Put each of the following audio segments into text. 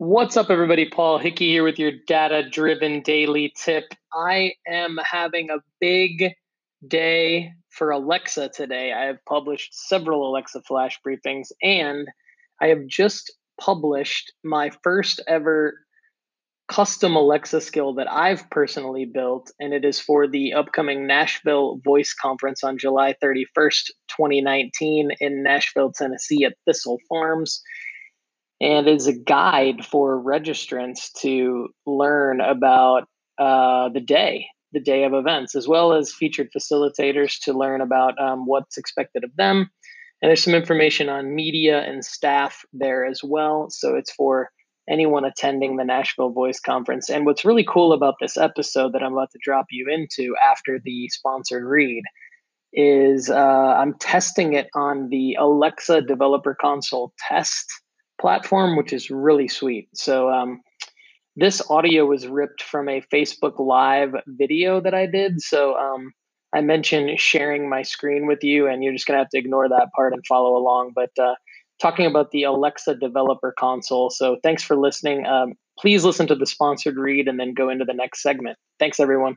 What's up, everybody? Paul Hickey here with your data driven daily tip. I am having a big day for Alexa today. I have published several Alexa flash briefings, and I have just published my first ever custom Alexa skill that I've personally built, and it is for the upcoming Nashville Voice Conference on July 31st, 2019, in Nashville, Tennessee at Thistle Farms. And it's a guide for registrants to learn about uh, the day, the day of events, as well as featured facilitators to learn about um, what's expected of them. And there's some information on media and staff there as well. So it's for anyone attending the Nashville Voice Conference. And what's really cool about this episode that I'm about to drop you into after the sponsored read is uh, I'm testing it on the Alexa Developer Console test platform, which is really sweet. So, um, this audio was ripped from a Facebook Live video that I did. So, um, I mentioned sharing my screen with you, and you're just going to have to ignore that part and follow along. But uh, talking about the Alexa Developer Console. So thanks for listening. Um, please listen to the sponsored read and then go into the next segment. Thanks, everyone.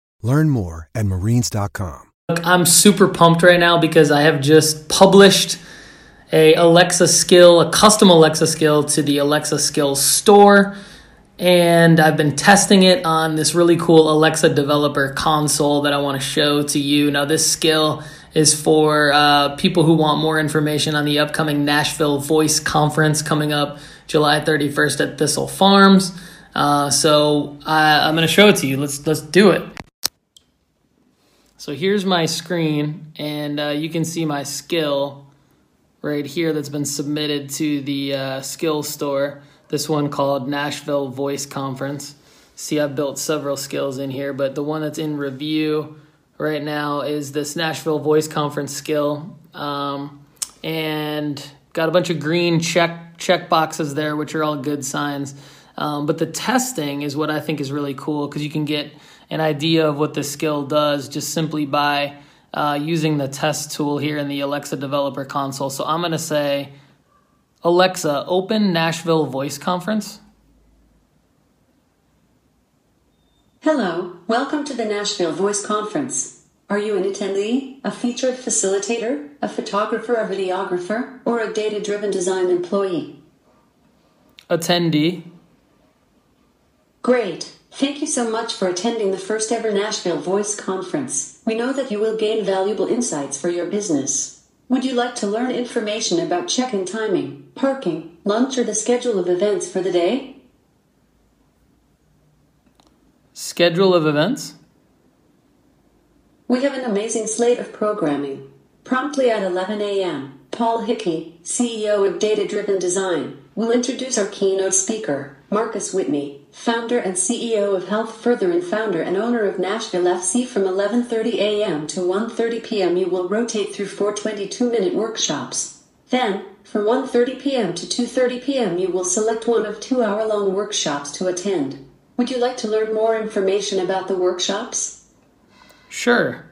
Learn more at marines.com. I'm super pumped right now because I have just published a Alexa skill, a custom Alexa skill to the Alexa Skills store. And I've been testing it on this really cool Alexa developer console that I want to show to you. Now, this skill is for uh, people who want more information on the upcoming Nashville Voice Conference coming up July 31st at Thistle Farms. Uh, so I, I'm going to show it to you. Let's let's do it. So here's my screen, and uh, you can see my skill right here that's been submitted to the uh, skill store. This one called Nashville Voice Conference. See, I've built several skills in here, but the one that's in review right now is this Nashville Voice Conference skill, um, and got a bunch of green check check boxes there, which are all good signs. Um, but the testing is what I think is really cool because you can get an idea of what the skill does just simply by uh, using the test tool here in the Alexa Developer Console. So I'm going to say, Alexa, open Nashville Voice Conference. Hello, welcome to the Nashville Voice Conference. Are you an attendee, a featured facilitator, a photographer a videographer, or a data driven design employee? Attendee. Great. Thank you so much for attending the first ever Nashville Voice Conference. We know that you will gain valuable insights for your business. Would you like to learn information about check in timing, parking, lunch, or the schedule of events for the day? Schedule of events? We have an amazing slate of programming. Promptly at 11 a.m., Paul Hickey, CEO of Data Driven Design, will introduce our keynote speaker, Marcus Whitney, founder and CEO of Health Further and founder and owner of Nashville FC from 11:30 a.m. to 1:30 p.m. You will rotate through four 22-minute workshops. Then, from 1:30 p.m. to 2:30 p.m. you will select one of two hour-long workshops to attend. Would you like to learn more information about the workshops? Sure.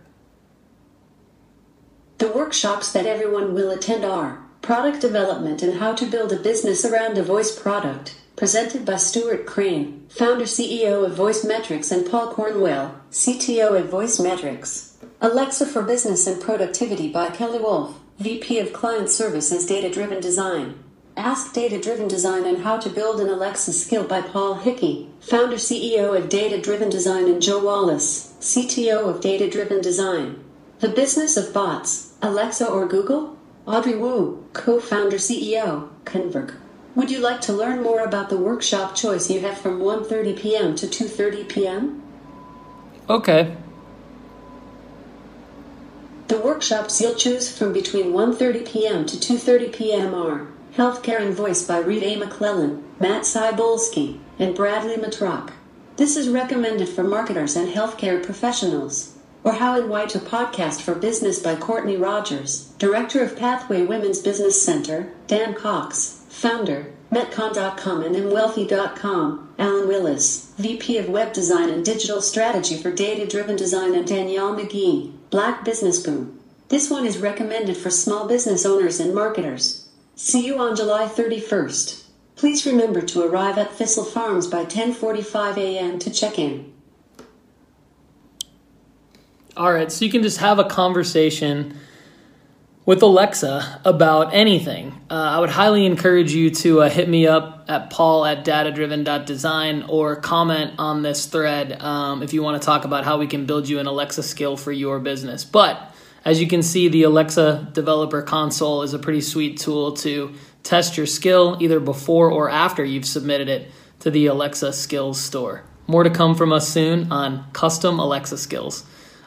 The workshops that everyone will attend are Product Development and How to Build a Business Around a Voice Product, presented by Stuart Crane, founder CEO of Voice Metrics, and Paul Cornwell, CTO of Voice Metrics. Alexa for Business and Productivity by Kelly Wolf, VP of Client Services Data Driven Design. Ask Data Driven Design and How to Build an Alexa Skill by Paul Hickey, founder CEO of Data Driven Design, and Joe Wallace, CTO of Data Driven Design. The Business of Bots, Alexa or Google? Audrey Wu, co founder CEO, Convrg. Would you like to learn more about the workshop choice you have from 1:30 p.m. to 2:30 p.m.? Okay. The workshops you'll choose from between 1:30 p.m. to 2:30 p.m. are Healthcare and Voice by Rita A. McClellan, Matt Cybulski, and Bradley Metrock. This is recommended for marketers and healthcare professionals. Or How and Why to Podcast for Business by Courtney Rogers, Director of Pathway Women's Business Center, Dan Cox, Founder, Metcon.com and MWealthy.com, Alan Willis, VP of Web Design and Digital Strategy for Data Driven Design, and Danielle McGee, Black Business Boom. This one is recommended for small business owners and marketers. See you on July 31st. Please remember to arrive at Thistle Farms by 10:45 a.m. to check in. All right, so you can just have a conversation with Alexa about anything. Uh, I would highly encourage you to uh, hit me up at paul at datadriven.design or comment on this thread um, if you want to talk about how we can build you an Alexa skill for your business. But as you can see, the Alexa Developer Console is a pretty sweet tool to test your skill either before or after you've submitted it to the Alexa Skills Store. More to come from us soon on custom Alexa skills.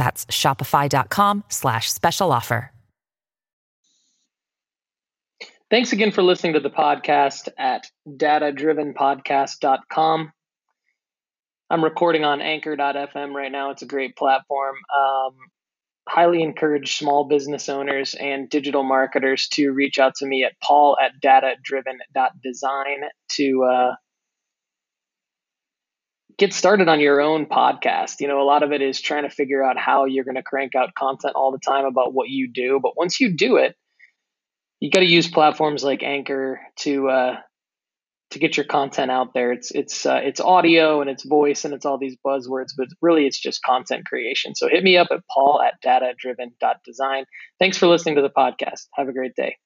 That's shopify.com slash special offer. Thanks again for listening to the podcast at datadrivenpodcast.com. I'm recording on anchor.fm right now. It's a great platform. Um, highly encourage small business owners and digital marketers to reach out to me at paul at datadriven.design to uh, get started on your own podcast. You know, a lot of it is trying to figure out how you're going to crank out content all the time about what you do. But once you do it, you got to use platforms like Anchor to uh, to get your content out there. It's it's uh, it's audio and it's voice and it's all these buzzwords, but really it's just content creation. So hit me up at paul at data datadriven.design. Thanks for listening to the podcast. Have a great day.